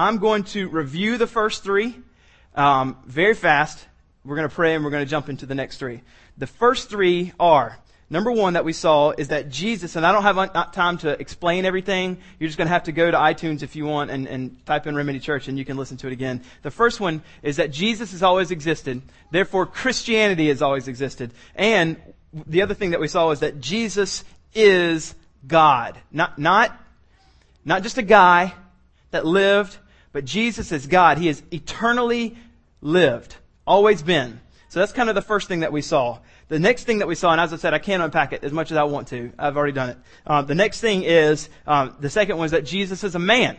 I'm going to review the first three um, very fast. We're going to pray and we're going to jump into the next three. The first three are Number one that we saw is that Jesus, and I don't have time to explain everything. You're just going to have to go to iTunes if you want and, and type in Remedy Church and you can listen to it again. The first one is that Jesus has always existed. Therefore, Christianity has always existed. And the other thing that we saw was that Jesus is God. Not, not, not just a guy that lived, but Jesus is God. He has eternally lived. Always been. So that's kind of the first thing that we saw. The next thing that we saw, and as I said, I can't unpack it as much as I want to. I've already done it. Um, the next thing is, um, the second one is that Jesus is a man.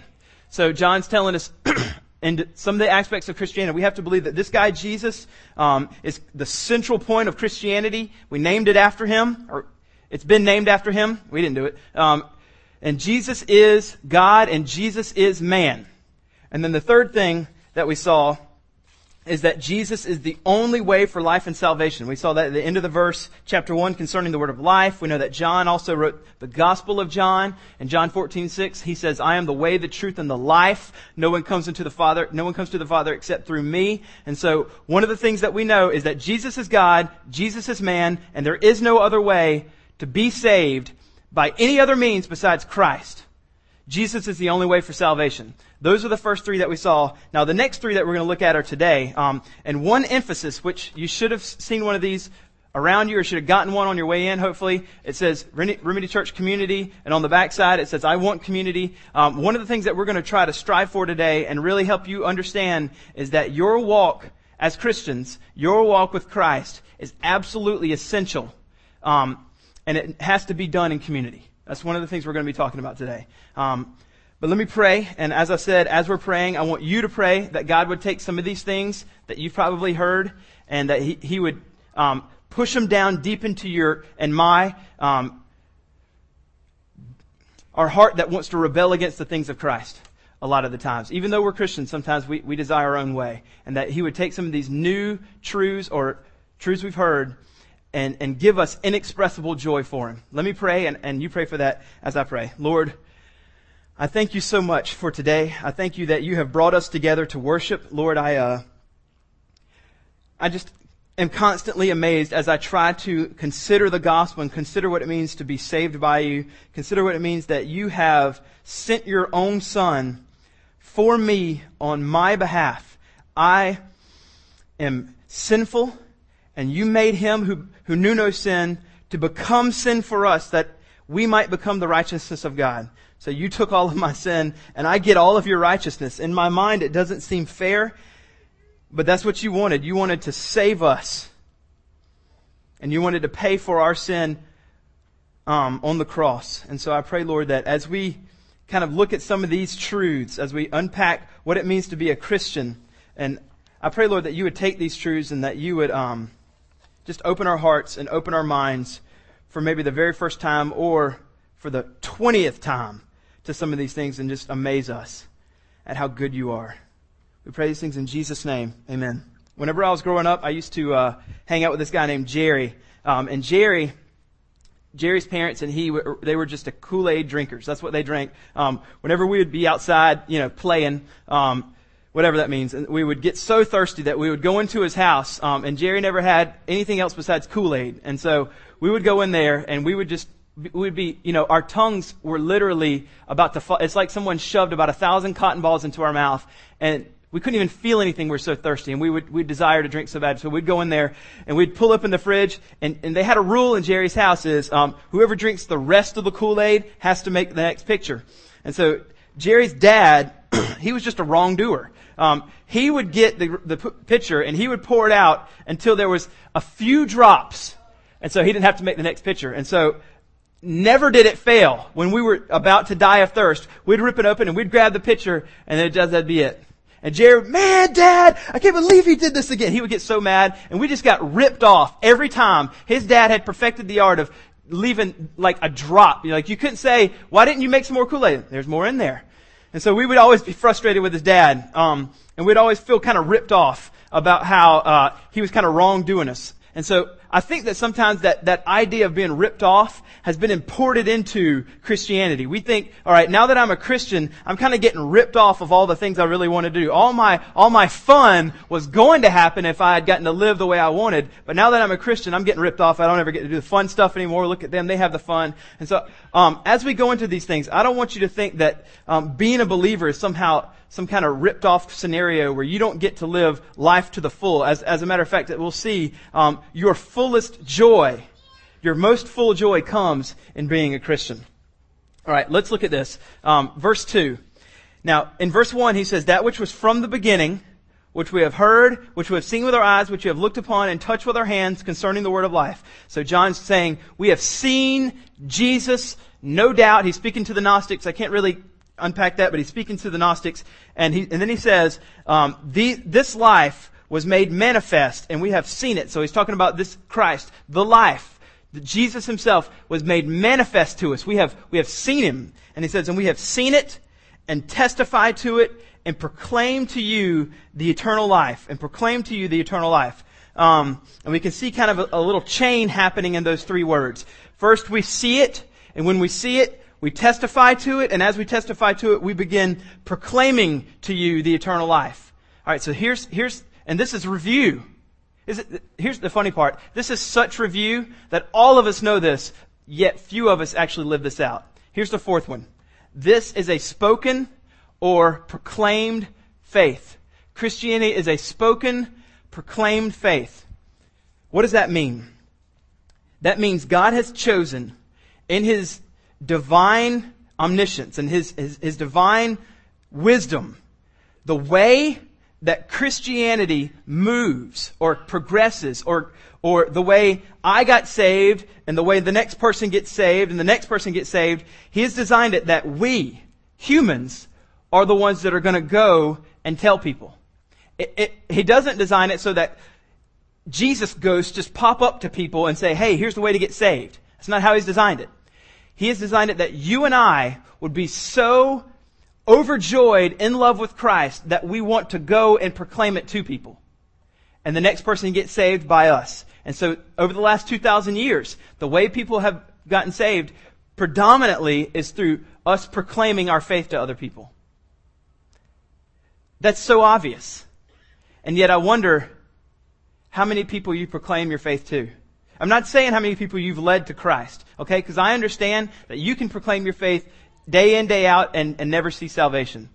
So John's telling us in some of the aspects of Christianity, we have to believe that this guy Jesus um, is the central point of Christianity. We named it after him, or it's been named after him. We didn't do it. Um, and Jesus is God, and Jesus is man. And then the third thing that we saw is that Jesus is the only way for life and salvation. We saw that at the end of the verse, chapter 1, concerning the word of life. We know that John also wrote the Gospel of John. In John 14, 6, he says, I am the way, the truth, and the life. No one comes into the Father, no one comes to the Father except through me. And so, one of the things that we know is that Jesus is God, Jesus is man, and there is no other way to be saved by any other means besides Christ. Jesus is the only way for salvation. Those are the first three that we saw. Now, the next three that we're going to look at are today. Um, and one emphasis, which you should have seen one of these around you or should have gotten one on your way in, hopefully. It says Remedy Church Community, and on the back side it says, I want community. Um, one of the things that we're going to try to strive for today and really help you understand is that your walk as Christians, your walk with Christ is absolutely essential. Um, and it has to be done in community. That's one of the things we're going to be talking about today. Um, but let me pray. And as I said, as we're praying, I want you to pray that God would take some of these things that you've probably heard and that He, he would um, push them down deep into your and my um, our heart that wants to rebel against the things of Christ a lot of the times. Even though we're Christians, sometimes we, we desire our own way. And that He would take some of these new truths or truths we've heard and, and give us inexpressible joy for Him. Let me pray, and, and you pray for that as I pray. Lord, I thank you so much for today. I thank you that you have brought us together to worship. Lord, I, uh, I just am constantly amazed as I try to consider the gospel and consider what it means to be saved by you. Consider what it means that you have sent your own son for me on my behalf. I am sinful and you made him who, who knew no sin to become sin for us that we might become the righteousness of God. So you took all of my sin and I get all of your righteousness. In my mind, it doesn't seem fair, but that's what you wanted. You wanted to save us. And you wanted to pay for our sin um, on the cross. And so I pray, Lord, that as we kind of look at some of these truths, as we unpack what it means to be a Christian, and I pray, Lord, that you would take these truths and that you would um, just open our hearts and open our minds for maybe the very first time or for the 20th time to some of these things and just amaze us at how good you are. We pray these things in Jesus' name. Amen. Whenever I was growing up, I used to uh, hang out with this guy named Jerry. Um, and Jerry, Jerry's parents and he, they were just a Kool-Aid drinkers. That's what they drank. Um, whenever we would be outside, you know, playing, um, whatever that means, and we would get so thirsty that we would go into his house. Um, and Jerry never had anything else besides Kool-Aid. And so we would go in there and we would just would be, you know, our tongues were literally about to fall. It's like someone shoved about a thousand cotton balls into our mouth and we couldn't even feel anything. We are so thirsty and we would, we'd desire to drink so bad. So we'd go in there and we'd pull up in the fridge and, and they had a rule in Jerry's house is, um, whoever drinks the rest of the Kool-Aid has to make the next picture. And so Jerry's dad, he was just a wrongdoer. Um, he would get the, the pitcher and he would pour it out until there was a few drops. And so he didn't have to make the next pitcher. And so never did it fail. When we were about to die of thirst, we'd rip it open and we'd grab the pitcher and then it does, that'd be it. And Jared, man, dad, I can't believe he did this again. He would get so mad and we just got ripped off every time. His dad had perfected the art of leaving like a drop. You know, like you couldn't say, why didn't you make some more Kool-Aid? There's more in there. And so we would always be frustrated with his dad. Um, and we'd always feel kind of ripped off about how, uh, he was kind of wrong doing us. And so I think that sometimes that, that idea of being ripped off has been imported into Christianity. We think, alright, now that I'm a Christian, I'm kind of getting ripped off of all the things I really want to do. All my, all my fun was going to happen if I had gotten to live the way I wanted, but now that I'm a Christian, I'm getting ripped off. I don't ever get to do the fun stuff anymore. Look at them, they have the fun. And so, um, as we go into these things, I don't want you to think that, um, being a believer is somehow some kind of ripped off scenario where you don't get to live life to the full. As, as a matter of fact, we'll see um, your fullest joy, your most full joy comes in being a Christian. All right, let's look at this. Um, verse 2. Now, in verse 1, he says, That which was from the beginning, which we have heard, which we have seen with our eyes, which we have looked upon and touched with our hands concerning the word of life. So John's saying, we have seen Jesus, no doubt. He's speaking to the Gnostics. I can't really unpack that, but he's speaking to the Gnostics, and, he, and then he says, um, the, this life was made manifest, and we have seen it. So he's talking about this Christ, the life. That Jesus himself was made manifest to us. We have, we have seen him. And he says, and we have seen it, and testified to it, and proclaim to you the eternal life, and proclaim to you the eternal life. Um, and we can see kind of a, a little chain happening in those three words. First, we see it, and when we see it, we testify to it, and as we testify to it, we begin proclaiming to you the eternal life. All right, so here's, here's, and this is review. Is it, here's the funny part. This is such review that all of us know this, yet few of us actually live this out. Here's the fourth one. This is a spoken or proclaimed faith. Christianity is a spoken, proclaimed faith. What does that mean? That means God has chosen in His divine omniscience and his, his, his divine wisdom, the way that Christianity moves or progresses or, or the way I got saved and the way the next person gets saved and the next person gets saved, He has designed it that we, humans, are the ones that are going to go and tell people. It, it, he doesn't design it so that Jesus ghosts just pop up to people and say, hey, here's the way to get saved. That's not how He's designed it. He has designed it that you and I would be so overjoyed in love with Christ that we want to go and proclaim it to people. And the next person gets saved by us. And so over the last 2,000 years, the way people have gotten saved predominantly is through us proclaiming our faith to other people. That's so obvious. And yet I wonder how many people you proclaim your faith to. I'm not saying how many people you've led to Christ, okay? Because I understand that you can proclaim your faith day in, day out, and, and never see salvation.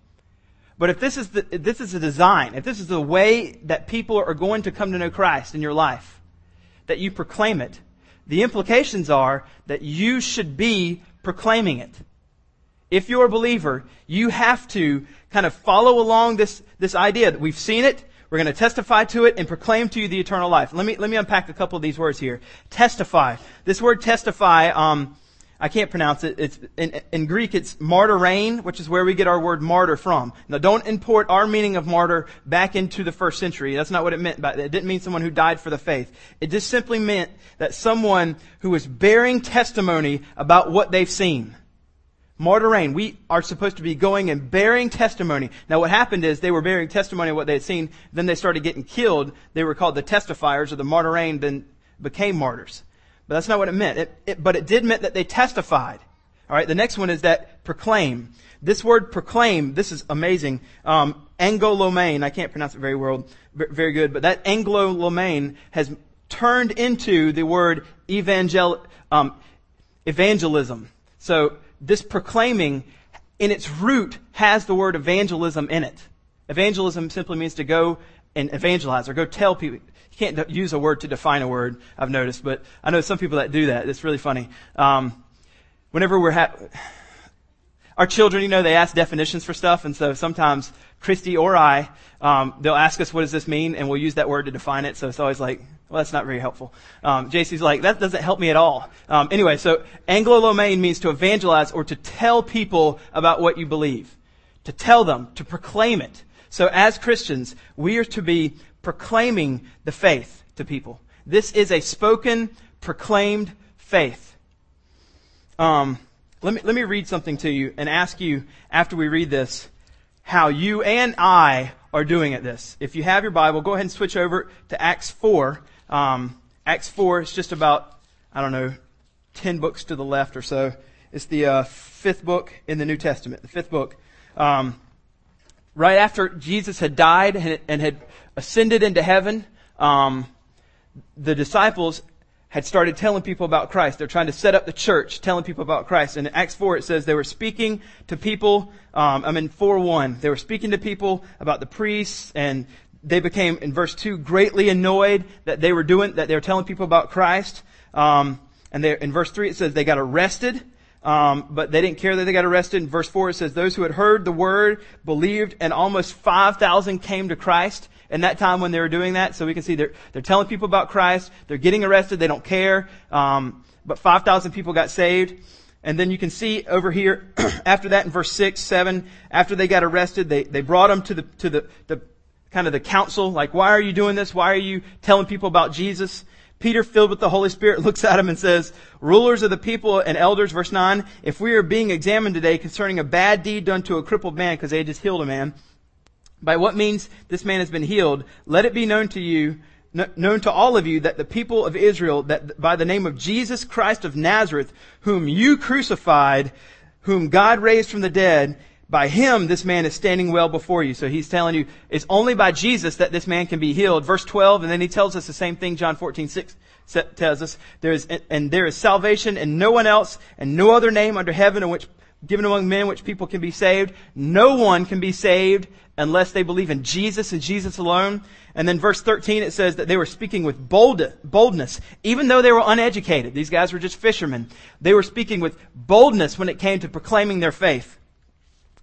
But if this is the, this is the design, if this is the way that people are going to come to know Christ in your life, that you proclaim it, the implications are that you should be proclaiming it. If you're a believer, you have to kind of follow along this, this idea that we've seen it, we're going to testify to it and proclaim to you the eternal life. Let me, let me unpack a couple of these words here. Testify. This word testify, um, I can't pronounce it. It's, in, in Greek, it's martyrein, which is where we get our word martyr from. Now, don't import our meaning of martyr back into the first century. That's not what it meant. It didn't mean someone who died for the faith. It just simply meant that someone who was bearing testimony about what they've seen. Martyrein. We are supposed to be going and bearing testimony. Now what happened is they were bearing testimony of what they had seen, then they started getting killed. They were called the testifiers or the martyrein, then became martyrs. But that's not what it meant. It, it, but it did mean that they testified. Alright, the next one is that proclaim. This word proclaim, this is amazing. Um, Anglo-Lomain, I can't pronounce it very well, very good, but that Anglo-Lomain has turned into the word evangel, um, evangelism. So, this proclaiming in its root has the word evangelism in it. Evangelism simply means to go and evangelize or go tell people. You can't use a word to define a word, I've noticed, but I know some people that do that. It's really funny. Um, whenever we're our children, you know, they ask definitions for stuff, and so sometimes Christy or I, um, they'll ask us, what does this mean? And we'll use that word to define it. So it's always like, well, that's not very helpful. Um, JC's like, that doesn't help me at all. Um, anyway, so Anglo-Lomain means to evangelize or to tell people about what you believe. To tell them, to proclaim it. So as Christians, we are to be proclaiming the faith to people. This is a spoken, proclaimed faith. Um, let me, let me read something to you and ask you after we read this how you and I are doing at this. If you have your Bible, go ahead and switch over to Acts 4. Um, Acts 4 is just about, I don't know, 10 books to the left or so. It's the uh, fifth book in the New Testament, the fifth book. Um, right after Jesus had died and, and had ascended into heaven, um, the disciples had started telling people about Christ. They're trying to set up the church, telling people about Christ. And in Acts 4, it says they were speaking to people, um, I'm in 4 1. They were speaking to people about the priests, and they became, in verse 2, greatly annoyed that they were doing, that they were telling people about Christ. Um, and they, in verse 3, it says they got arrested. Um, but they didn't care that they got arrested. In verse 4, it says, Those who had heard the word believed, and almost 5,000 came to Christ in that time when they were doing that. So we can see they're, they're telling people about Christ. They're getting arrested. They don't care. Um, but 5,000 people got saved. And then you can see over here, after that in verse 6, 7, after they got arrested, they, they brought them to the, to the, the kind of the council. Like, why are you doing this? Why are you telling people about Jesus? Peter, filled with the Holy Spirit, looks at him and says, Rulers of the people and elders, verse 9, if we are being examined today concerning a bad deed done to a crippled man, because they just healed a man, by what means this man has been healed, let it be known to you, known to all of you, that the people of Israel, that by the name of Jesus Christ of Nazareth, whom you crucified, whom God raised from the dead, by him this man is standing well before you. So he's telling you it's only by Jesus that this man can be healed. Verse 12, and then he tells us the same thing John 14, 6 tells us. There is, and there is salvation in no one else and no other name under heaven in which given among men which people can be saved. No one can be saved unless they believe in Jesus and Jesus alone. And then verse 13 it says that they were speaking with bold, boldness, even though they were uneducated. These guys were just fishermen. They were speaking with boldness when it came to proclaiming their faith.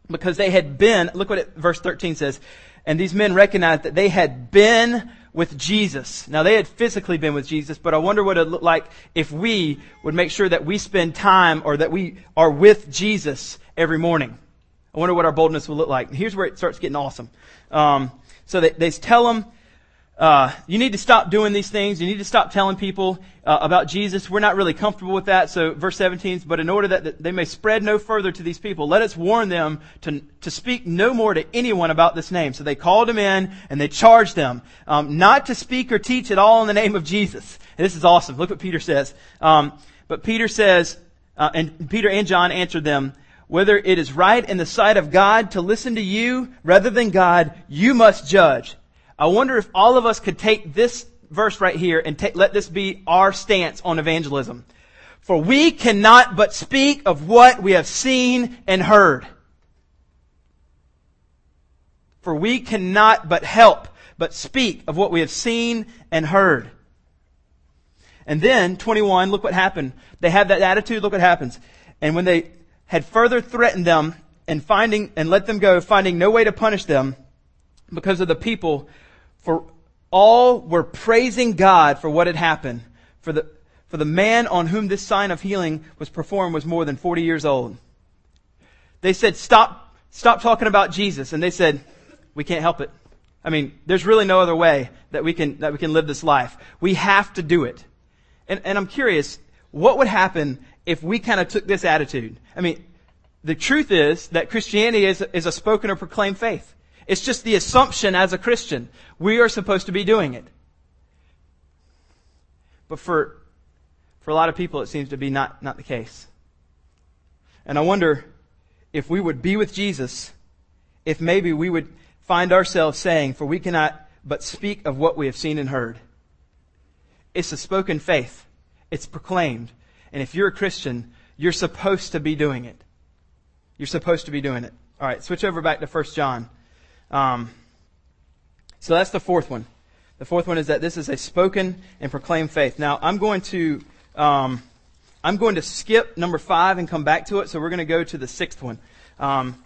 Because they had been, look what it, verse 13 says, and these men recognized that they had been with Jesus. Now they had physically been with Jesus, but I wonder what it looked like if we would make sure that we spend time or that we are with Jesus every morning. I wonder what our boldness will look like. Here's where it starts getting awesome. Um, so they, they tell them uh, you need to stop doing these things. You need to stop telling people uh, about Jesus. We're not really comfortable with that. So, verse 17, but in order that, they may spread no further to these people, let us warn them to, to speak no more to anyone about this name. So they called them in and they charged them um, not to speak or teach at all in the name of Jesus. And this is awesome. Look what Peter says. Um, but Peter says, uh, and Peter and John answered them, whether it is right in the sight of God to listen to you rather than God, you must judge. I wonder if all of us could take this verse right here and let this be our stance on evangelism. For we cannot but speak of what we have seen and heard. For we cannot but help, but speak of what we have seen and heard. And then, 21, look what happened. They have that attitude, look what happens. And when they had further threatened them and finding, and let them go, finding no way to punish them because of the people, for all were praising God for what had happened. For the, for the man on whom this sign of healing was performed was more than 40 years old. They said, stop, stop talking about Jesus. And they said, we can't help it. I mean, there's really no other way that we can, that we can live this life. We have to do it. And, and I'm curious, what would happen if we kind of took this attitude? I mean, the truth is that Christianity is, is a spoken or proclaimed faith. It's just the assumption as a Christian. We are supposed to be doing it. But for, for a lot of people, it seems to be not, not the case. And I wonder if we would be with Jesus, if maybe we would find ourselves saying, For we cannot but speak of what we have seen and heard. It's a spoken faith, it's proclaimed. And if you're a Christian, you're supposed to be doing it. You're supposed to be doing it. All right, switch over back to 1 John. Um, so that's the fourth one. The fourth one is that this is a spoken and proclaimed faith. Now I'm going to um, I'm going to skip number five and come back to it. So we're going to go to the sixth one, um,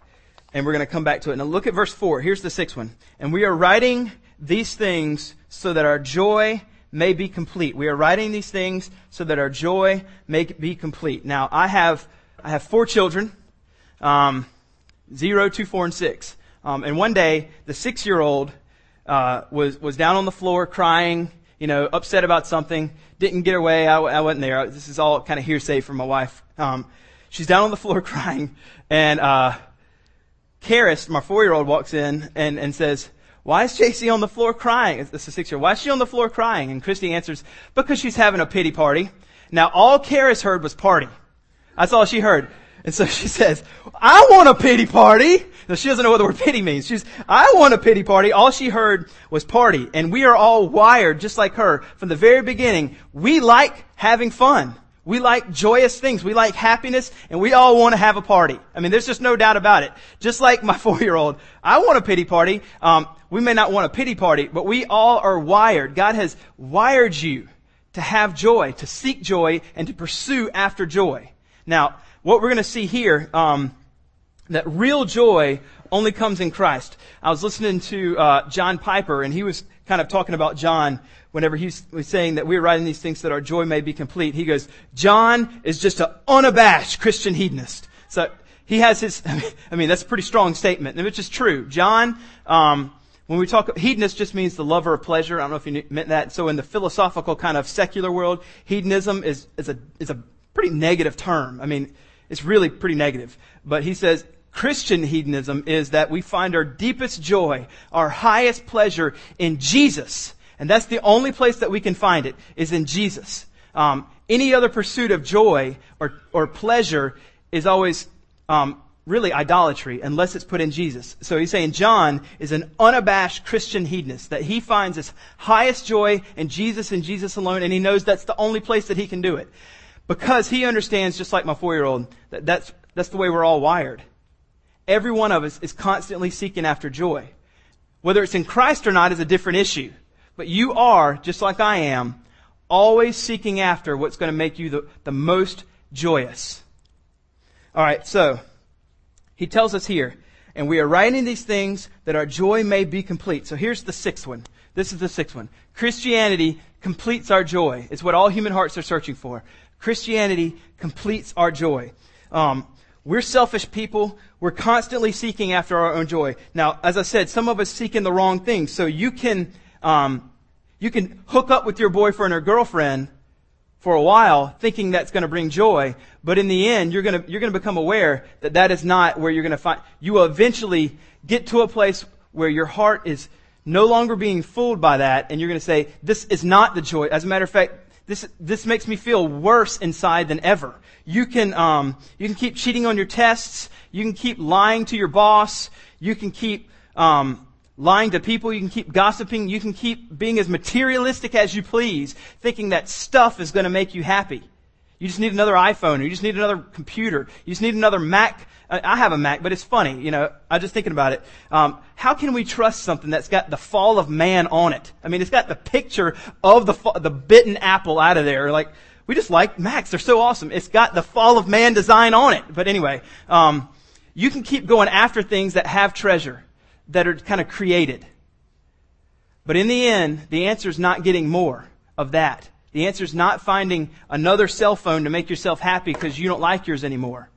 and we're going to come back to it. Now look at verse four. Here's the sixth one. And we are writing these things so that our joy may be complete. We are writing these things so that our joy may be complete. Now I have I have four children, um, zero, two, four, and six. Um, and one day, the six-year-old uh, was was down on the floor crying, you know, upset about something. Didn't get away. I, I wasn't there. This is all kind of hearsay from my wife. Um, she's down on the floor crying, and uh, Karis, my four-year-old, walks in and, and says, why is JC on the floor crying? This is six year. Why is she on the floor crying? And Christy answers, because she's having a pity party. Now all Karis heard was party. That's all she heard. And so she says, I want a pity party. Now she doesn't know what the word pity means. She's, I want a pity party. All she heard was party. And we are all wired just like her from the very beginning. We like having fun. We like joyous things. We like happiness and we all want to have a party. I mean, there's just no doubt about it. Just like my four-year-old, I want a pity party. Um, we may not want a pity party, but we all are wired. God has wired you to have joy, to seek joy, and to pursue after joy. Now, what we're going to see here, um, that real joy only comes in Christ. I was listening to uh, John Piper, and he was kind of talking about John whenever he was saying that we're writing these things that our joy may be complete. He goes, John is just an unabashed Christian hedonist. So he has his, I mean, that's a pretty strong statement, which is true. John, um, when we talk, hedonist just means the lover of pleasure. I don't know if you meant that. So in the philosophical kind of secular world, hedonism is, is a, is a pretty negative term. I mean, it's really pretty negative. But he says, Christian hedonism is that we find our deepest joy, our highest pleasure in Jesus. And that's the only place that we can find it, is in Jesus. Um, any other pursuit of joy or, or pleasure is always um, really idolatry unless it's put in Jesus. So he's saying John is an unabashed Christian hedonist, that he finds his highest joy in Jesus and Jesus alone, and he knows that's the only place that he can do it. Because he understands, just like my four-year-old, that that's, that's the way we're all wired. Every one of us is constantly seeking after joy. Whether it's in Christ or not is a different issue. But you are, just like I am, always seeking after what's going to make you the, the most joyous. Alright, so, he tells us here, and we are writing these things that our joy may be complete. So here's the sixth one. This is the sixth one. Christianity completes our joy. It's what all human hearts are searching for. Christianity completes our joy. Um, we're selfish people. We're constantly seeking after our own joy. Now, as I said, some of us seek in the wrong things. So you can um, you can hook up with your boyfriend or girlfriend for a while thinking that's going to bring joy, but in the end, you're going to, you're going to become aware that that is not where you're going to find, you will eventually get to a place where your heart is no longer being fooled by that, and you're going to say, this is not the joy. As a matter of fact, this, this makes me feel worse inside than ever. You can, um, you can keep cheating on your tests. You can keep lying to your boss. You can keep, um, lying to people, you can keep gossiping, you can keep being as materialistic as you please, thinking that stuff is going to make you happy. You just need another iPhone, or you just need another computer, you just need another Mac. I have a Mac, but it's funny, you know, I'm just thinking about it. Um, how can we trust something that's got the fall of man on it? I mean, it's got the picture of the, the bitten apple out of there. Like, we just like Macs, they're so awesome. It's got the fall of man design on it. But anyway, um, you can keep going after things that have treasure that are kind of created. But in the end, the answer is not getting more of that. The answer is not finding another cell phone to make yourself happy because you don't like yours anymore.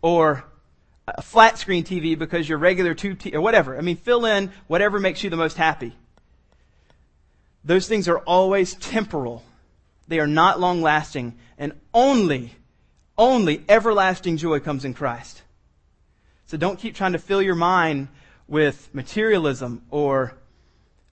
Or a flat screen TV because your regular tube TV, or whatever. I mean, fill in whatever makes you the most happy. Those things are always temporal. They are not long lasting. And only, only everlasting joy comes in Christ. So don't keep trying to fill your mind with materialism or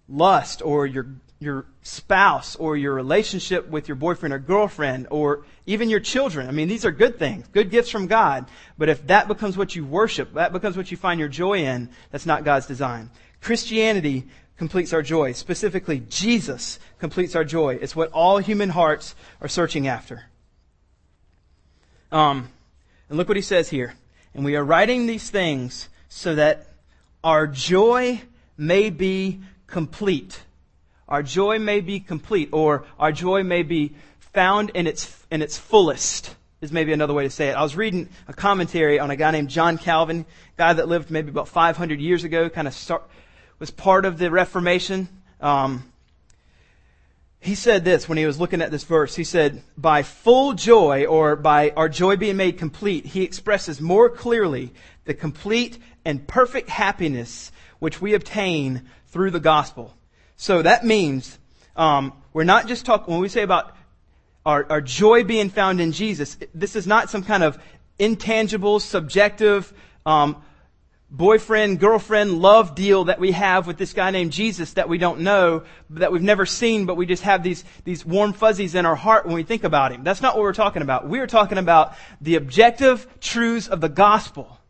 lust or your your spouse or your relationship with your boyfriend or girlfriend or even your children. I mean, these are good things, good gifts from God. But if that becomes what you worship, that becomes what you find your joy in, that's not God's design. Christianity completes our joy. Specifically, Jesus completes our joy. It's what all human hearts are searching after. Um, and look what he says here. And we are writing these things so that our joy may be complete. Our joy may be complete, or our joy may be found in its, in its fullest, is maybe another way to say it. I was reading a commentary on a guy named John Calvin, guy that lived maybe about 500 years ago, kind of start, was part of the Reformation. Um, he said this when he was looking at this verse. He said, by full joy, or by our joy being made complete, he expresses more clearly the complete and perfect happiness which we obtain through the gospel. So that means um, we're not just talking when we say about our, our joy being found in Jesus. This is not some kind of intangible, subjective, um, boyfriend, girlfriend, love deal that we have with this guy named Jesus that we don't know, that we've never seen, but we just have these, these warm fuzzies in our heart when we think about him. That's not what we're talking about. We're talking about the objective truths of the gospel.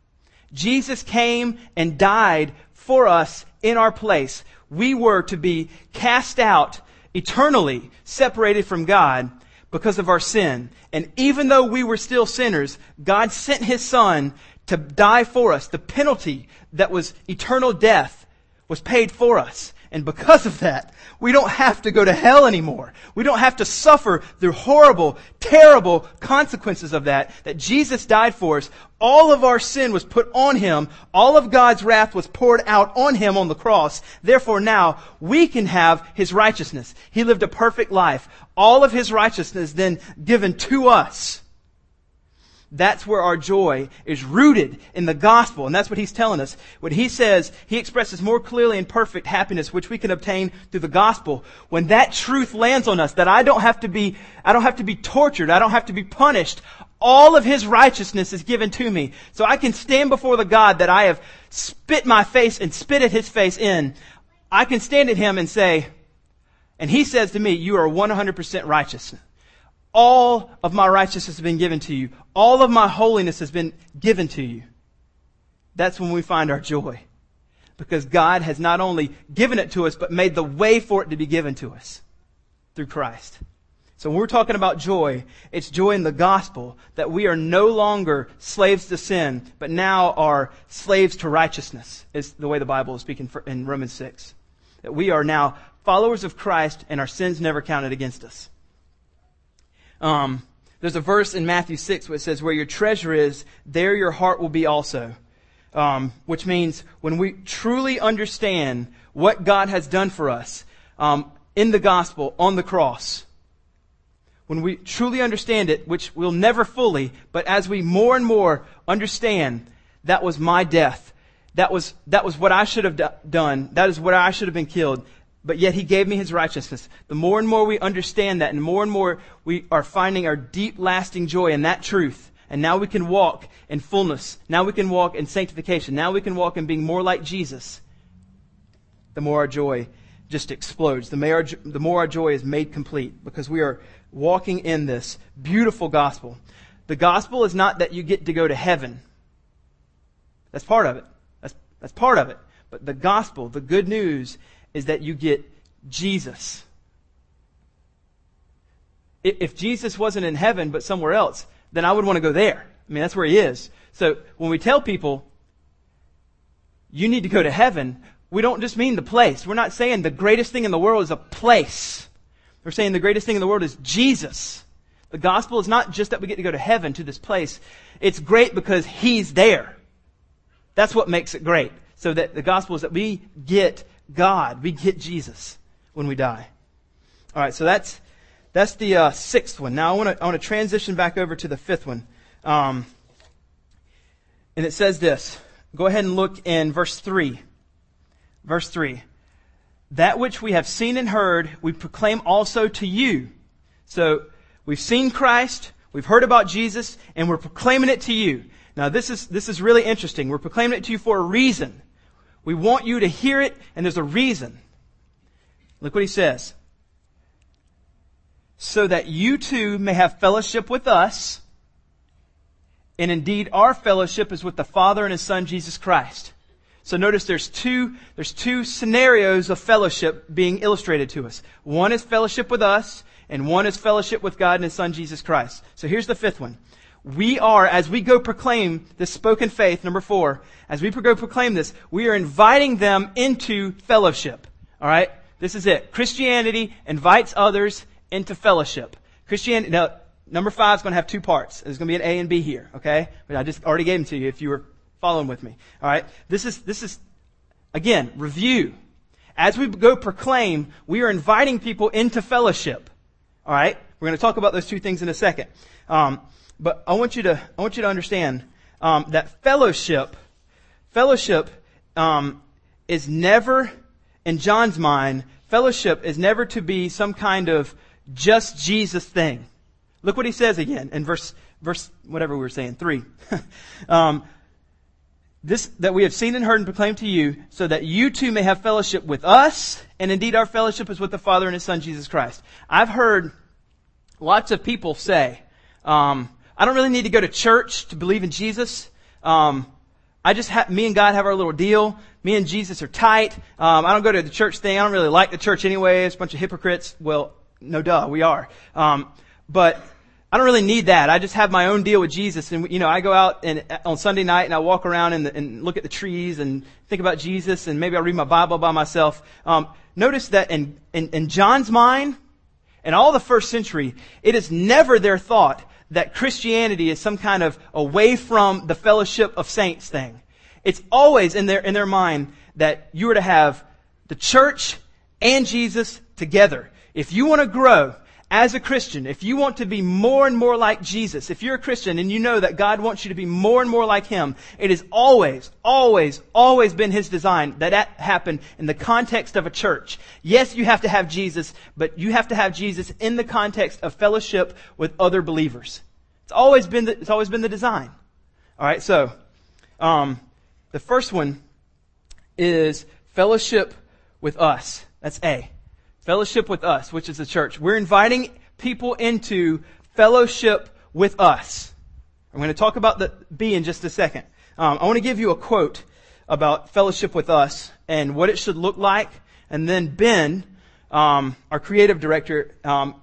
Jesus came and died for us in our place. We were to be cast out eternally, separated from God because of our sin. And even though we were still sinners, God sent His Son to die for us. The penalty that was eternal death was paid for us. And because of that, we don't have to go to hell anymore. We don't have to suffer the horrible, terrible consequences of that, that Jesus died for us. All of our sin was put on Him. All of God's wrath was poured out on Him on the cross. Therefore now, we can have His righteousness. He lived a perfect life. All of His righteousness then given to us. That's where our joy is rooted in the gospel. And that's what he's telling us. When he says, he expresses more clearly and perfect happiness, which we can obtain through the gospel. When that truth lands on us, that I don't have to be, I don't have to be tortured. I don't have to be punished. All of his righteousness is given to me. So I can stand before the God that I have spit my face and spit at his face in. I can stand at him and say, and he says to me, you are 100% righteous. All of my righteousness has been given to you. All of my holiness has been given to you. That's when we find our joy. Because God has not only given it to us, but made the way for it to be given to us through Christ. So when we're talking about joy, it's joy in the gospel that we are no longer slaves to sin, but now are slaves to righteousness, is the way the Bible is speaking in Romans 6. That we are now followers of Christ and our sins never counted against us. Um, there's a verse in Matthew 6 where it says, Where your treasure is, there your heart will be also. Um, which means when we truly understand what God has done for us um, in the gospel, on the cross, when we truly understand it, which we'll never fully, but as we more and more understand, that was my death. That was, that was what I should have do- done. That is what I should have been killed but yet he gave me his righteousness. The more and more we understand that, and more and more we are finding our deep, lasting joy in that truth. And now we can walk in fullness. Now we can walk in sanctification. Now we can walk in being more like Jesus. The more our joy just explodes. The more, our, the more our joy is made complete because we are walking in this beautiful gospel. The gospel is not that you get to go to heaven. That's part of it. That's, that's part of it. But the gospel, the good news, is that you get Jesus. If Jesus wasn't in heaven but somewhere else, then I would want to go there. I mean, that's where he is. So when we tell people, you need to go to heaven, we don't just mean the place. We're not saying the greatest thing in the world is a place. We're saying the greatest thing in the world is Jesus. The gospel is not just that we get to go to heaven to this place. It's great because he's there. That's what makes it great. So that the gospel is that we get God. We get Jesus when we die. All right, so that's that's the uh, sixth one. Now I want to I want to transition back over to the fifth one, um, and it says this. Go ahead and look in verse three. Verse three. That which we have seen and heard, we proclaim also to you. So we've seen Christ, we've heard about Jesus, and we're proclaiming it to you. Now this is this is really interesting. We're proclaiming it to you for a reason. We want you to hear it, and there's a reason. Look what he says. So that you too may have fellowship with us, and indeed our fellowship is with the Father and His Son, Jesus Christ. So notice there's two, there's two scenarios of fellowship being illustrated to us. One is fellowship with us, and one is fellowship with God and His Son, Jesus Christ. So here's the fifth one we are, as we go proclaim this spoken faith, number four, as we go proclaim this, we are inviting them into fellowship. All right? This is it. Christianity invites others into fellowship. Christianity, now, number five is going to have two parts. There's going to be an A and B here, okay? But I just already gave them to you if you were following with me. All right? This is, this is, again, review. As we go proclaim, we are inviting people into fellowship. All right? We're going to talk about those two things in a second. Um, but I want you to, I want you to understand um, that fellowship, fellowship um, is never, in John's mind, fellowship is never to be some kind of just Jesus thing. Look what he says again in verse, verse whatever we were saying, three. um, this that we have seen and heard and proclaimed to you, so that you too may have fellowship with us, and indeed our fellowship is with the Father and His Son Jesus Christ. I've heard lots of people say, um, "I don't really need to go to church to believe in Jesus. Um, I just have me and God have our little deal. Me and Jesus are tight. Um, I don't go to the church thing. I don't really like the church anyway. It's a bunch of hypocrites. Well, no, duh, we are. Um, but I don't really need that. I just have my own deal with Jesus. And, you know, I go out and, on Sunday night and I walk around and, and look at the trees and think about Jesus and maybe I read my Bible by myself. Um, notice that in, in, in John's mind and all the first century, it is never their thought that Christianity is some kind of away from the fellowship of saints thing. It's always in their, in their mind that you are to have the church and Jesus together. If you want to grow, as a Christian, if you want to be more and more like Jesus, if you're a Christian and you know that God wants you to be more and more like Him, it has always, always, always been His design that that happen in the context of a church. Yes, you have to have Jesus, but you have to have Jesus in the context of fellowship with other believers. It's always been the, it's always been the design. All right, so um, the first one is fellowship with us. That's A. Fellowship with us, which is the church. We're inviting people into fellowship with us. I'm going to talk about the B in just a second. Um, I want to give you a quote about fellowship with us and what it should look like. And then Ben, um, our creative director, um,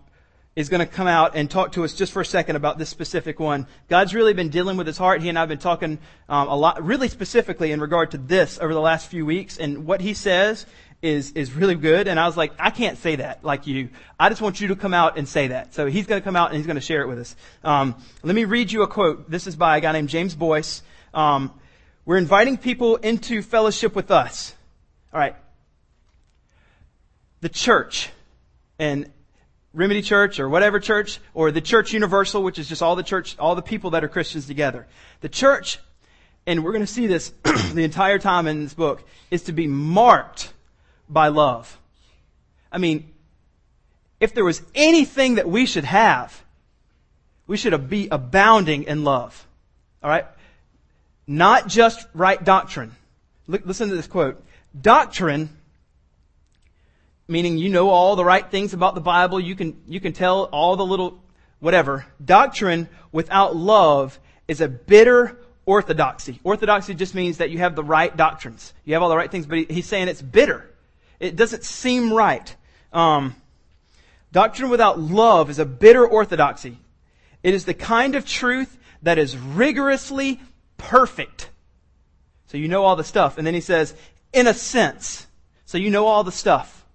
is going to come out and talk to us just for a second about this specific one. God's really been dealing with his heart. He and I have been talking um, a lot, really specifically in regard to this over the last few weeks. And what he says is, is really good. And I was like, I can't say that like you. I just want you to come out and say that. So he's going to come out and he's going to share it with us. Um, let me read you a quote. This is by a guy named James Boice Um, we're inviting people into fellowship with us. All right. The church and Remedy Church or whatever church or the church universal, which is just all the church, all the people that are Christians together. The church, and we're going to see this the entire time in this book, is to be marked by love. I mean, if there was anything that we should have, we should be abounding in love. All right? Not just right doctrine. Look, listen to this quote. Doctrine, meaning you know all the right things about the Bible, you can, you can tell all the little whatever. Doctrine without love is a bitter orthodoxy. Orthodoxy just means that you have the right doctrines. You have all the right things, but he's saying it's bitter. It doesn't seem right. Um, doctrine without love is a bitter orthodoxy. It is the kind of truth that is rigorously perfect. So you know all the stuff. And then he says, in a sense. So you know all the stuff.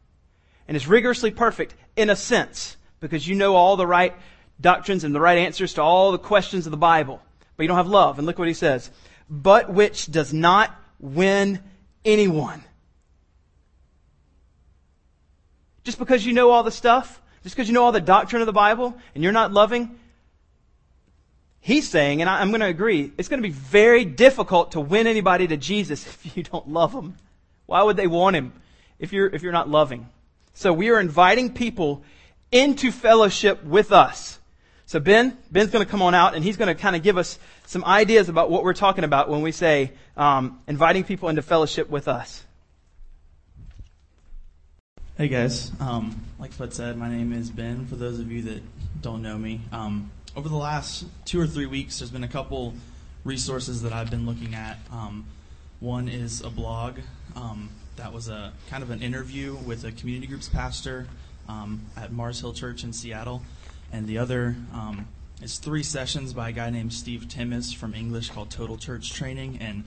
And it's rigorously perfect in a sense because you know all the right doctrines and the right answers to all the questions of the Bible. But you don't have love. And look what he says. But which does not win anyone. Just because you know all the stuff, just because you know all the doctrine of the Bible, and you're not loving, he's saying, and I'm going to agree, it's going to be very difficult to win anybody to Jesus if you don't love them. Why would they want him if you're, if you're not loving? So we are inviting people into fellowship with us. So Ben, Ben's going to come on out and he's going to kind of give us some ideas about what we're talking about when we say um, inviting people into fellowship with us. Hey guys, um, like Bud said, my name is Ben. For those of you that don't know me, um, over the last two or three weeks, there's been a couple resources that I've been looking at. Um, one is a blog um, that was a kind of an interview with a community groups pastor um, at Mars Hill Church in Seattle, and the other um, is three sessions by a guy named Steve Timmis from English called Total Church Training, and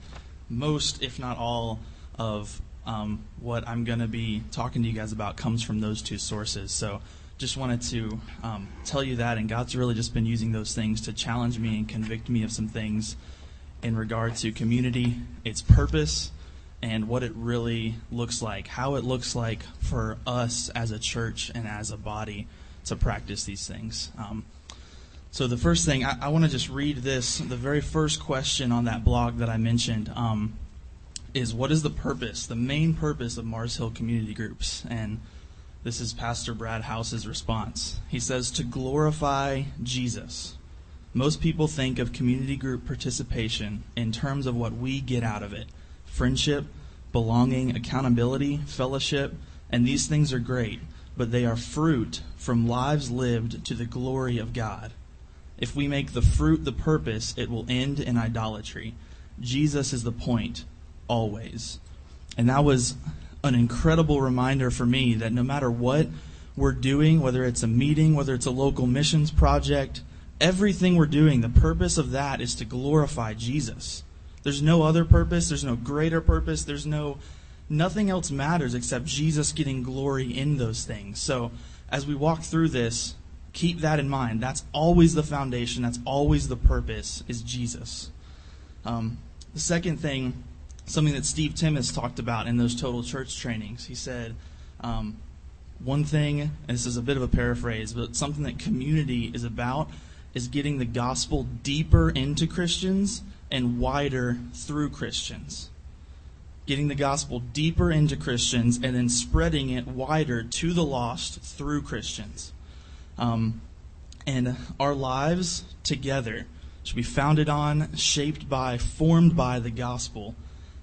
most, if not all, of um, what I'm going to be talking to you guys about comes from those two sources. So just wanted to um, tell you that, and God's really just been using those things to challenge me and convict me of some things in regard to community, its purpose, and what it really looks like, how it looks like for us as a church and as a body to practice these things. Um, so the first thing, I, I want to just read this, the very first question on that blog that I mentioned. Um, is what is the purpose, the main purpose of Mars Hill community groups? And this is Pastor Brad House's response. He says, to glorify Jesus. Most people think of community group participation in terms of what we get out of it friendship, belonging, accountability, fellowship, and these things are great, but they are fruit from lives lived to the glory of God. If we make the fruit the purpose, it will end in idolatry. Jesus is the point, always. And that was an incredible reminder for me that no matter what we're doing, whether it's a meeting, whether it's a local missions project, everything we're doing, the purpose of that is to glorify Jesus. There's no other purpose, there's no greater purpose, there's no nothing else matters except Jesus getting glory in those things. So, as we walk through this, keep that in mind. That's always the foundation, that's always the purpose is Jesus. Um, the second thing, something that Steve Timmis talked about in those total church trainings, he said, um, one thing, and this is a bit of a paraphrase, but something that community is about is getting the gospel deeper into Christians and wider through Christians. Getting the gospel deeper into Christians and then spreading it wider to the lost through Christians. Um, and our lives together should be founded on, shaped by, formed by the gospel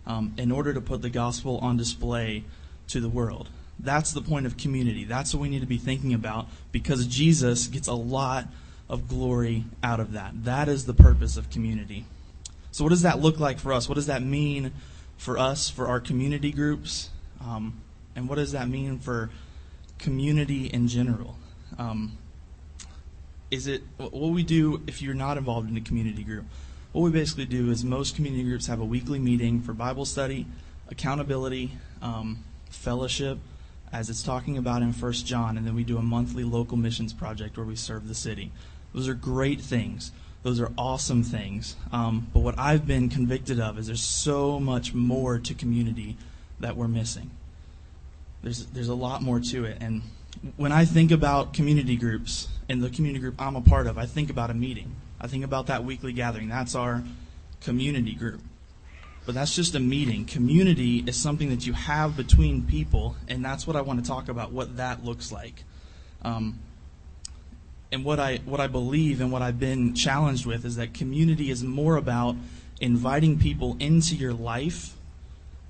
um, in order to put the gospel on display to the world. That's the point of community. That's what we need to be thinking about because Jesus gets a lot of glory out of that. That is the purpose of community. So, what does that look like for us? What does that mean for us, for our community groups? Um, and what does that mean for community in general? Um, is it what we do if you're not involved in a community group? What we basically do is most community groups have a weekly meeting for Bible study, accountability, um, fellowship, as it's talking about in First John, and then we do a monthly local missions project where we serve the city. Those are great things. Those are awesome things. Um, but what I've been convicted of is there's so much more to community that we're missing. There's there's a lot more to it, and when I think about community groups and the community group I'm a part of, I think about a meeting. I think about that weekly gathering. That's our community group. But that's just a meeting. Community is something that you have between people, and that's what I want to talk about, what that looks like. Um, and what I what I believe and what I've been challenged with is that community is more about inviting people into your life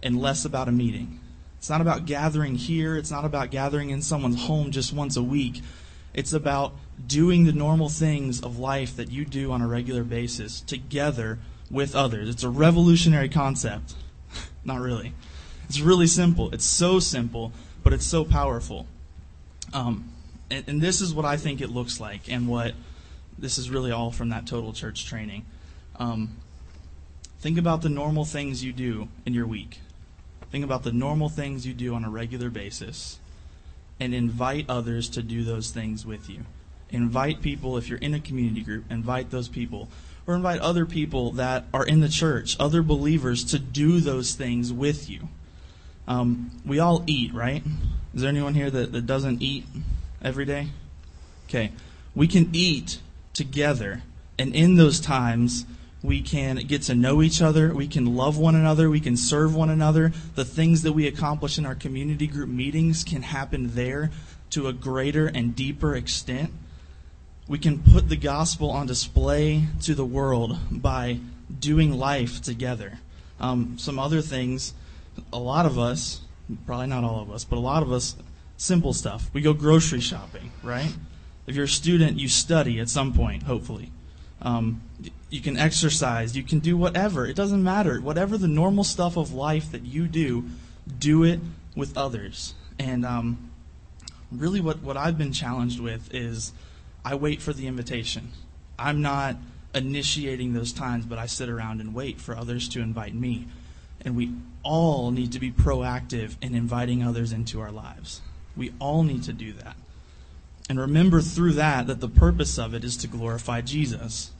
and less about a meeting. It's not about gathering here, it's not about gathering in someone's home just once a week. It's about doing the normal things of life that you do on a regular basis together with others. It's a revolutionary concept. not really. It's really simple. It's so simple, but it's so powerful. Um, and, and this is what I think it looks like, and what this is really all from that total church training. Um, think about the normal things you do in your week. Think about the normal things you do on a regular basis and invite others to do those things with you. Invite people, if you're in a community group, invite those people. Or invite other people that are in the church, other believers, to do those things with you. Um, we all eat, right? Is there anyone here that, that doesn't eat every day? Okay. We can eat together. And in those times, we can get to know each other. We can love one another. We can serve one another. The things that we accomplish in our community group meetings can happen there to a greater and deeper extent. We can put the gospel on display to the world by doing life together. Um, some other things, a lot of us, probably not all of us, but a lot of us simple stuff. We go grocery shopping, right? If you're a student, you study at some point, hopefully. Um, you can exercise, you can do whatever. It doesn't matter. Whatever the normal stuff of life that you do, do it with others. And um, really, what, what I've been challenged with is I wait for the invitation. I'm not initiating those times, but I sit around and wait for others to invite me. And we all need to be proactive in inviting others into our lives. We all need to do that. And remember through that that the purpose of it is to glorify Jesus.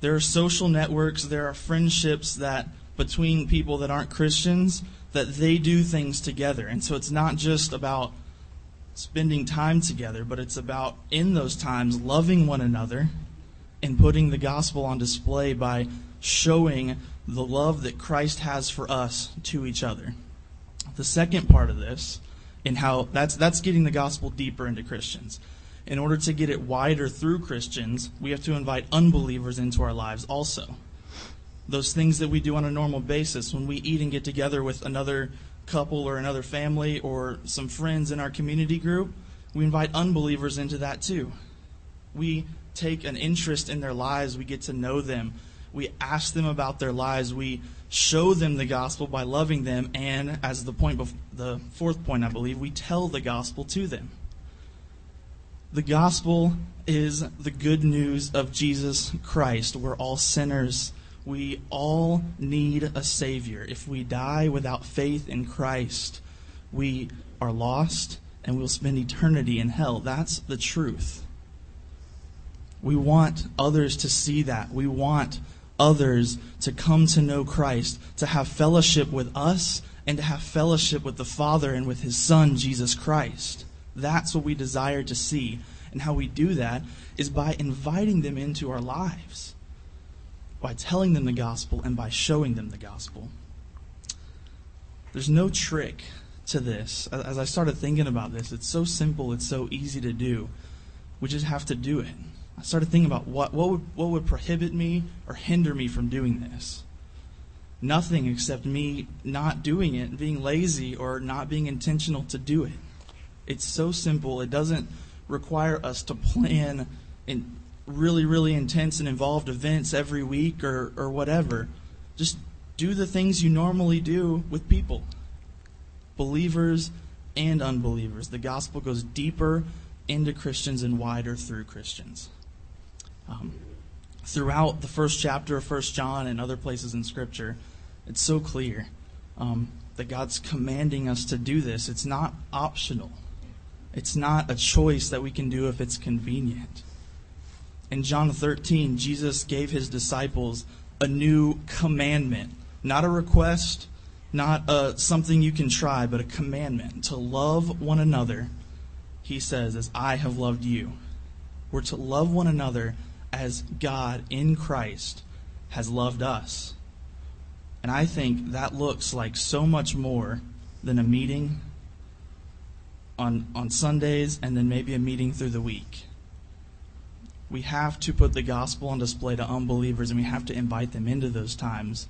There are social networks, there are friendships that between people that aren't Christians that they do things together. And so it's not just about spending time together, but it's about in those times loving one another and putting the gospel on display by showing the love that Christ has for us to each other. The second part of this and how that's that's getting the gospel deeper into Christians. in order to get it wider through Christians, we have to invite unbelievers into our lives also. Those things that we do on a normal basis when we eat and get together with another couple or another family or some friends in our community group, we invite unbelievers into that too. We take an interest in their lives, we get to know them, we ask them about their lives, we show them the gospel by loving them, and as the point, bef- the fourth point, I believe, we tell the gospel to them. The gospel is the good news of Jesus Christ. We're all sinners. We all need a Savior. If we die without faith in Christ, we are lost and we'll spend eternity in hell. That's the truth. We want others to see that. We want others to come to know Christ, to have fellowship with us, and to have fellowship with the Father and with His Son, Jesus Christ. That's what we desire to see. And how we do that is by inviting them into our lives, by telling them the gospel, and by showing them the gospel. There's no trick to this. As I started thinking about this, it's so simple, it's so easy to do. We just have to do it. I started thinking about what, what, would, what would prohibit me or hinder me from doing this. Nothing except me not doing it, being lazy, or not being intentional to do it. It's so simple. It doesn't require us to plan in really, really intense and involved events every week or, or whatever. Just do the things you normally do with people, believers and unbelievers. The gospel goes deeper into Christians and wider through Christians. Um, throughout the first chapter of First John and other places in Scripture, it's so clear um, that God's commanding us to do this. It's not optional. It's not a choice that we can do if it's convenient. In John 13, Jesus gave his disciples a new commandment, not a request, not a, something you can try, but a commandment to love one another. He says, as I have loved you. We're to love one another as God in Christ has loved us. And I think that looks like so much more than a meeting on, on Sundays and then maybe a meeting through the week. We have to put the gospel on display to unbelievers and we have to invite them into those times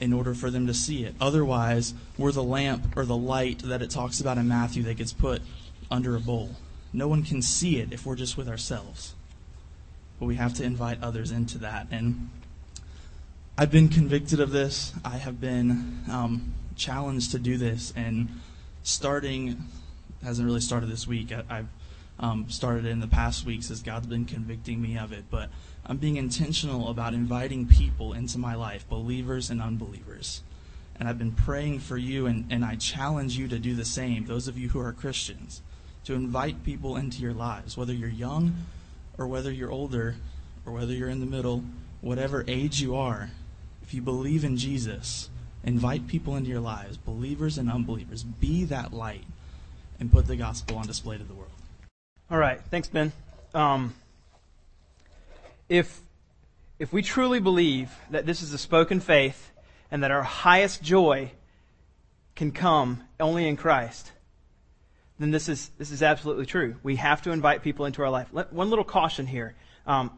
in order for them to see it. Otherwise, we're the lamp or the light that it talks about in Matthew that gets put under a bowl. No one can see it if we're just with ourselves. But we have to invite others into that. And I've been convicted of this. I have been um, challenged to do this. And starting hasn't really started this week. I, have um, started in the past weeks as God's been convicting me of it. But I'm being intentional about inviting people into my life, believers and unbelievers. And I've been praying for you, and, and I challenge you to do the same, those of you who are Christians, to invite people into your lives, whether you're young or whether you're older or whether you're in the middle, whatever age you are. If you believe in Jesus, invite people into your lives, believers and unbelievers. Be that light and put the gospel on display to the world. All right. Thanks, Ben. Um, if, if we truly believe that this is a spoken faith and that our highest joy can come only in Christ, then this is, this is absolutely true. We have to invite people into our life. Let, one little caution here. Um,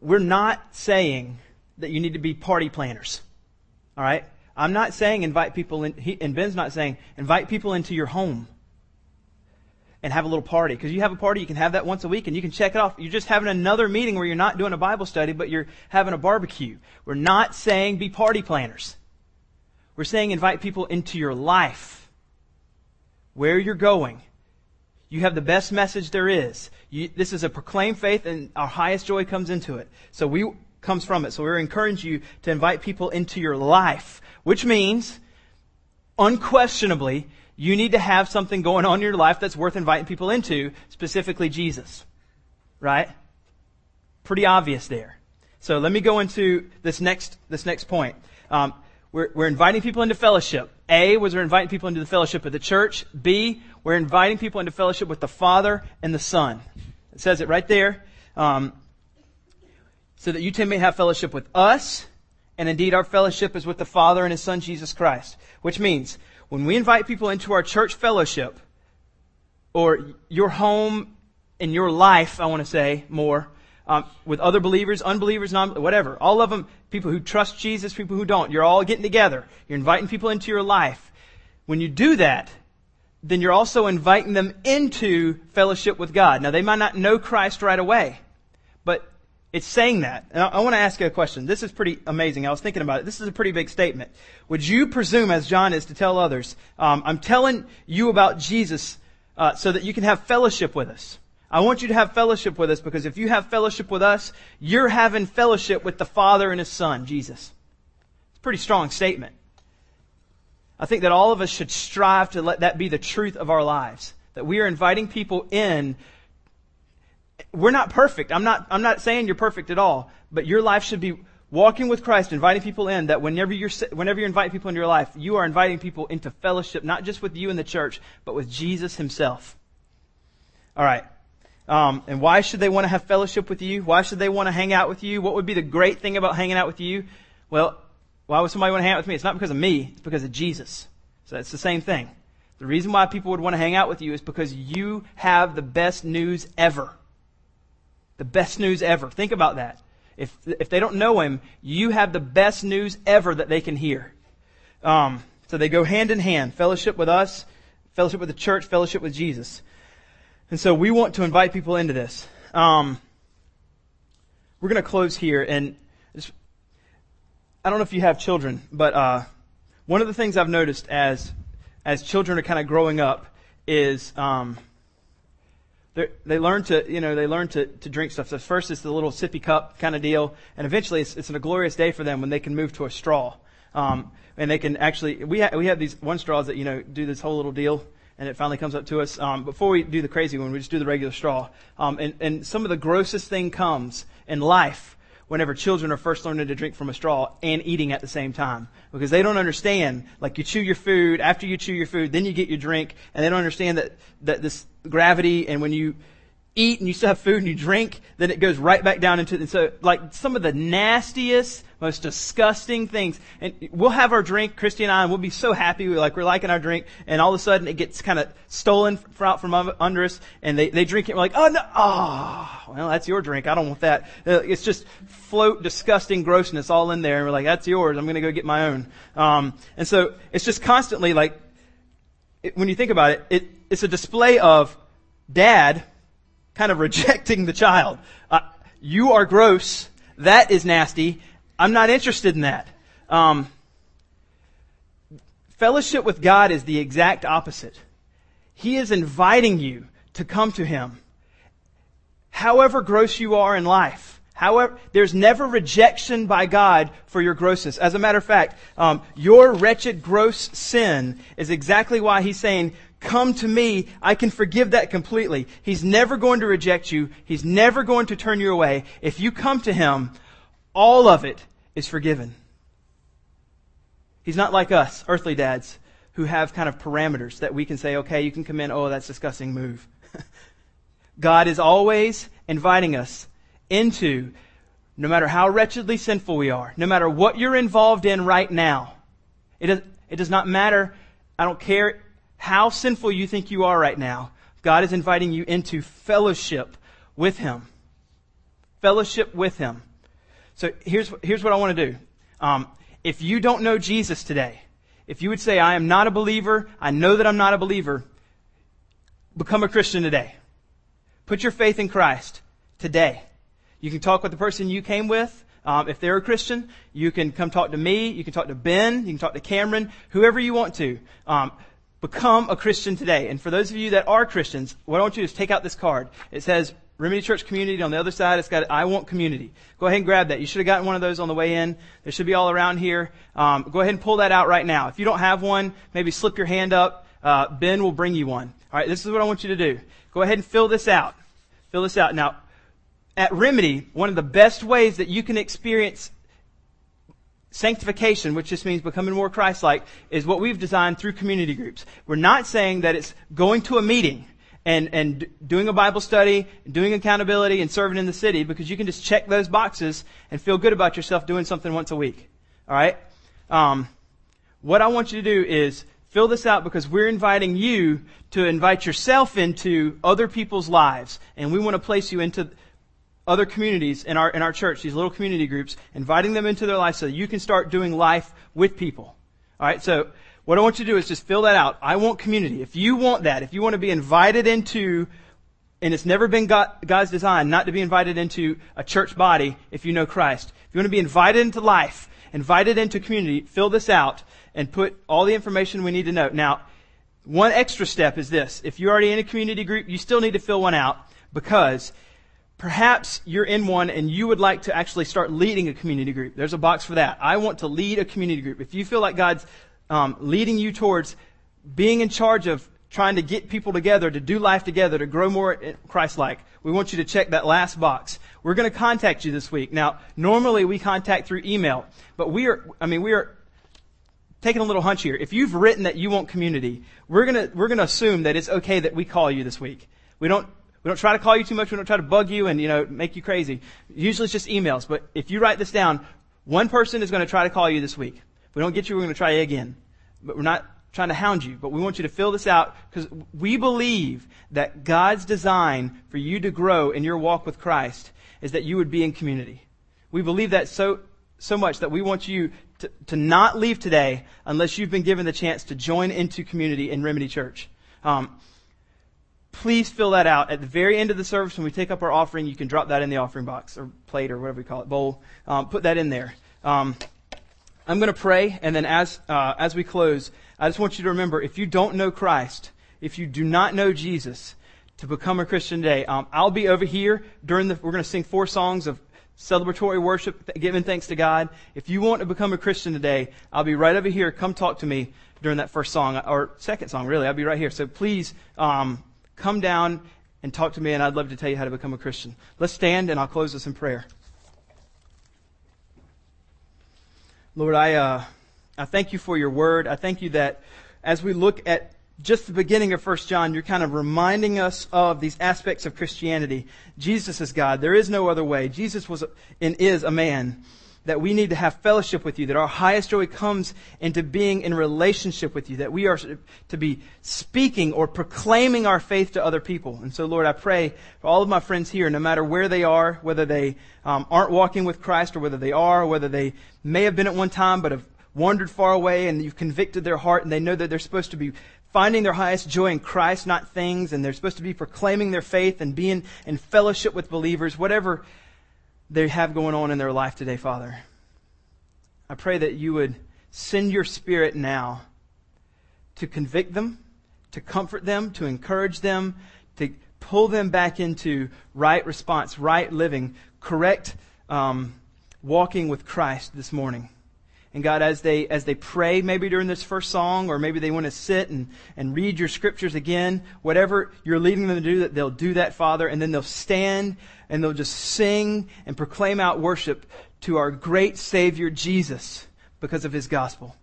we're not saying that you need to be party planners. All right? I'm not saying invite people in, he, and Ben's not saying invite people into your home and have a little party. Because you have a party, you can have that once a week and you can check it off. You're just having another meeting where you're not doing a Bible study, but you're having a barbecue. We're not saying be party planners. We're saying invite people into your life. Where you're going. You have the best message there is. You, this is a proclaimed faith and our highest joy comes into it. So we, comes from it. So we encourage you to invite people into your life which means, unquestionably, you need to have something going on in your life that's worth inviting people into, specifically Jesus. Right? Pretty obvious there. So let me go into this next, this next point. Um, we're, we're inviting people into fellowship. A was we're inviting people into the fellowship of the church. B, we're inviting people into fellowship with the Father and the Son. It says it right there. Um, so that you two may have fellowship with us and indeed, our fellowship is with the Father and His Son, Jesus Christ. Which means, when we invite people into our church fellowship, or your home and your life, I want to say more, um, with other believers, unbelievers, non whatever. All of them, people who trust Jesus, people who don't. You're all getting together. You're inviting people into your life. When you do that, then you're also inviting them into fellowship with God. Now, they might not know Christ right away, it's saying that. And I, I want to ask you a question. This is pretty amazing. I was thinking about it. This is a pretty big statement. Would you presume, as John is, to tell others, um, I'm telling you about Jesus uh, so that you can have fellowship with us? I want you to have fellowship with us because if you have fellowship with us, you're having fellowship with the Father and His Son, Jesus. It's a pretty strong statement. I think that all of us should strive to let that be the truth of our lives. That we are inviting people in. We're not perfect. I'm not, I'm not saying you're perfect at all, but your life should be walking with Christ, inviting people in, that whenever you're, whenever you invite people into your life, you are inviting people into fellowship, not just with you and the church, but with Jesus himself. All right. Um, and why should they want to have fellowship with you? Why should they want to hang out with you? What would be the great thing about hanging out with you? Well, why would somebody want to hang out with me? It's not because of me, it's because of Jesus. So it's the same thing. The reason why people would want to hang out with you is because you have the best news ever. The best news ever. Think about that. If, if they don't know him, you have the best news ever that they can hear. Um, so they go hand in hand. Fellowship with us, fellowship with the church, fellowship with Jesus. And so we want to invite people into this. Um, we're going to close here, and I don't know if you have children, but uh, one of the things I've noticed as as children are kind of growing up is um, they learn to you know they learn to, to drink stuff. So first it's the little sippy cup kind of deal, and eventually it's, it's a glorious day for them when they can move to a straw. Um, and they can actually we ha- we have these one straws that you know do this whole little deal and it finally comes up to us. Um, before we do the crazy one, we just do the regular straw. Um, and, and some of the grossest thing comes in life whenever children are first learning to drink from a straw and eating at the same time. Because they don't understand, like you chew your food, after you chew your food, then you get your drink, and they don't understand that, that this gravity and when you eat and you still have food and you drink, then it goes right back down into, and so like some of the nastiest, most disgusting things. And we'll have our drink, Christy and I, and we'll be so happy, we're like, we're liking our drink, and all of a sudden it gets kind of stolen out from under us, and they, they drink it, we're like, oh no, oh, well, that's your drink, I don't want that. Uh, it's just float disgusting grossness all in there, and we're like, that's yours, I'm gonna go get my own. Um, and so it's just constantly like, it, when you think about it, it, it's a display of dad kind of rejecting the child. Uh, you are gross. That is nasty. I'm not interested in that. Um, fellowship with God is the exact opposite. He is inviting you to come to Him. However gross you are in life, however, there's never rejection by God for your grossness. As a matter of fact, um, your wretched, gross sin is exactly why He's saying, Come to me. I can forgive that completely. He's never going to reject you. He's never going to turn you away. If you come to Him, all of it is forgiven. He's not like us, earthly dads, who have kind of parameters that we can say, okay, you can come in, oh, that's disgusting, move. God is always inviting us into, no matter how wretchedly sinful we are, no matter what you're involved in right now. It does, it does not matter. I don't care how sinful you think you are right now, God is inviting you into fellowship with Him. Fellowship with Him. So here's, here's what I want to do. Um, if you don't know Jesus today, if you would say, I am not a believer, I know that I'm not a believer, become a Christian today. Put your faith in Christ today. You can talk with the person you came with. Um, if they're a Christian, you can come talk to me. You can talk to Ben. You can talk to Cameron. Whoever you want to. Um, become a Christian today. And for those of you that are Christians, what I want you to do is take out this card. It says Remedy Church Community. On the other side, it's got I want community. Go ahead and grab that. You should have gotten one of those on the way in. There should be all around here. Um, go ahead and pull that out right now. If you don't have one, maybe slip your hand up. Uh, ben will bring you one. All right, this is what I want you to do. Go ahead and fill this out. Fill this out. Now, at Remedy, one of the best ways that you can experience Sanctification, which just means becoming more Christ-like, is what we've designed through community groups. We're not saying that it's going to a meeting and, and doing a Bible study, doing accountability, and serving in the city because you can just check those boxes and feel good about yourself doing something once a week. All right? Um, what I want you to do is Fill this out because we're inviting you to invite yourself into other people's lives. And we want to place you into other communities in our, in our church, these little community groups, inviting them into their life so that you can start doing life with people. Alright, so what I want you to do is just fill that out. I want community. If you want that, if you want to be invited into, and it's never been God, God's design not to be invited into a church body if you know Christ. If you want to be invited into life, invited into community, fill this out and put all the information we need to know. Now, one extra step is this. If you're already in a community group, you still need to fill one out because perhaps you're in one and you would like to actually start leading a community group. There's a box for that. I want to lead a community group. If you feel like God's um, leading you towards being in charge of trying to get people together, to do life together, to grow more Christ-like, we want you to check that last box. We're going to contact you this week. Now, normally we contact through email, but we are, I mean, we are taking a little hunch here. If you've written that you want community, we're gonna, we're gonna assume that it's okay that we call you this week. We don't, we don't try to call you too much. We don't try to bug you and, you know, make you crazy. Usually it's just emails. But if you write this down, one person is going to try to call you this week. If we don't get you, we're going to try again. But we're not trying to hound you, but we want you to fill this out because we believe that God's design for you to grow in your walk with Christ is that you would be in community. We believe that so, so much that we want you to, to not leave today unless you've been given the chance to join into community in Remedy Church. Um, please fill that out at the very end of the service when we take up our offering. You can drop that in the offering box or plate or whatever we call it, bowl. Um, put that in there. Um, I'm going to pray, and then as uh, as we close, I just want you to remember: if you don't know Christ, if you do not know Jesus, to become a Christian today, um, I'll be over here during the. We're going to sing four songs of celebratory worship, giving thanks to God. If you want to become a Christian today, I'll be right over here. Come talk to me during that first song or second song. Really, I'll be right here. So please um, come down and talk to me, and I'd love to tell you how to become a Christian. Let's stand, and I'll close this in prayer. Lord, I uh, I thank you for your word. I thank you that as we look at just the beginning of 1 John, you're kind of reminding us of these aspects of Christianity. Jesus is God. There is no other way. Jesus was and is a man. That we need to have fellowship with you. That our highest joy comes into being in relationship with you. That we are to be speaking or proclaiming our faith to other people. And so, Lord, I pray for all of my friends here, no matter where they are, whether they um, aren't walking with Christ or whether they are, whether they may have been at one time but have wandered far away and you've convicted their heart and they know that they're supposed to be finding their highest joy in Christ, not things, and they're supposed to be proclaiming their faith and being in fellowship with believers, whatever they have going on in their life today, Father. I pray that you would send your spirit now to convict them, to comfort them, to encourage them, to pull them back into right response, right living, correct um, walking with Christ this morning. And God, as they, as they pray maybe during this first song, or maybe they want to sit and, and read your scriptures again, whatever you're leading them to do, that they'll do that, Father, and then they'll stand and they'll just sing and proclaim out worship to our great Savior Jesus because of His gospel.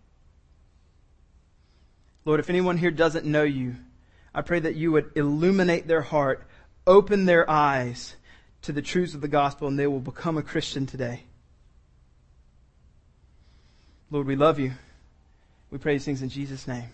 Lord, if anyone here doesn't know you, I pray that you would illuminate their heart, open their eyes to the truths of the gospel, and they will become a Christian today. Lord, we love you. We pray these things in Jesus' name.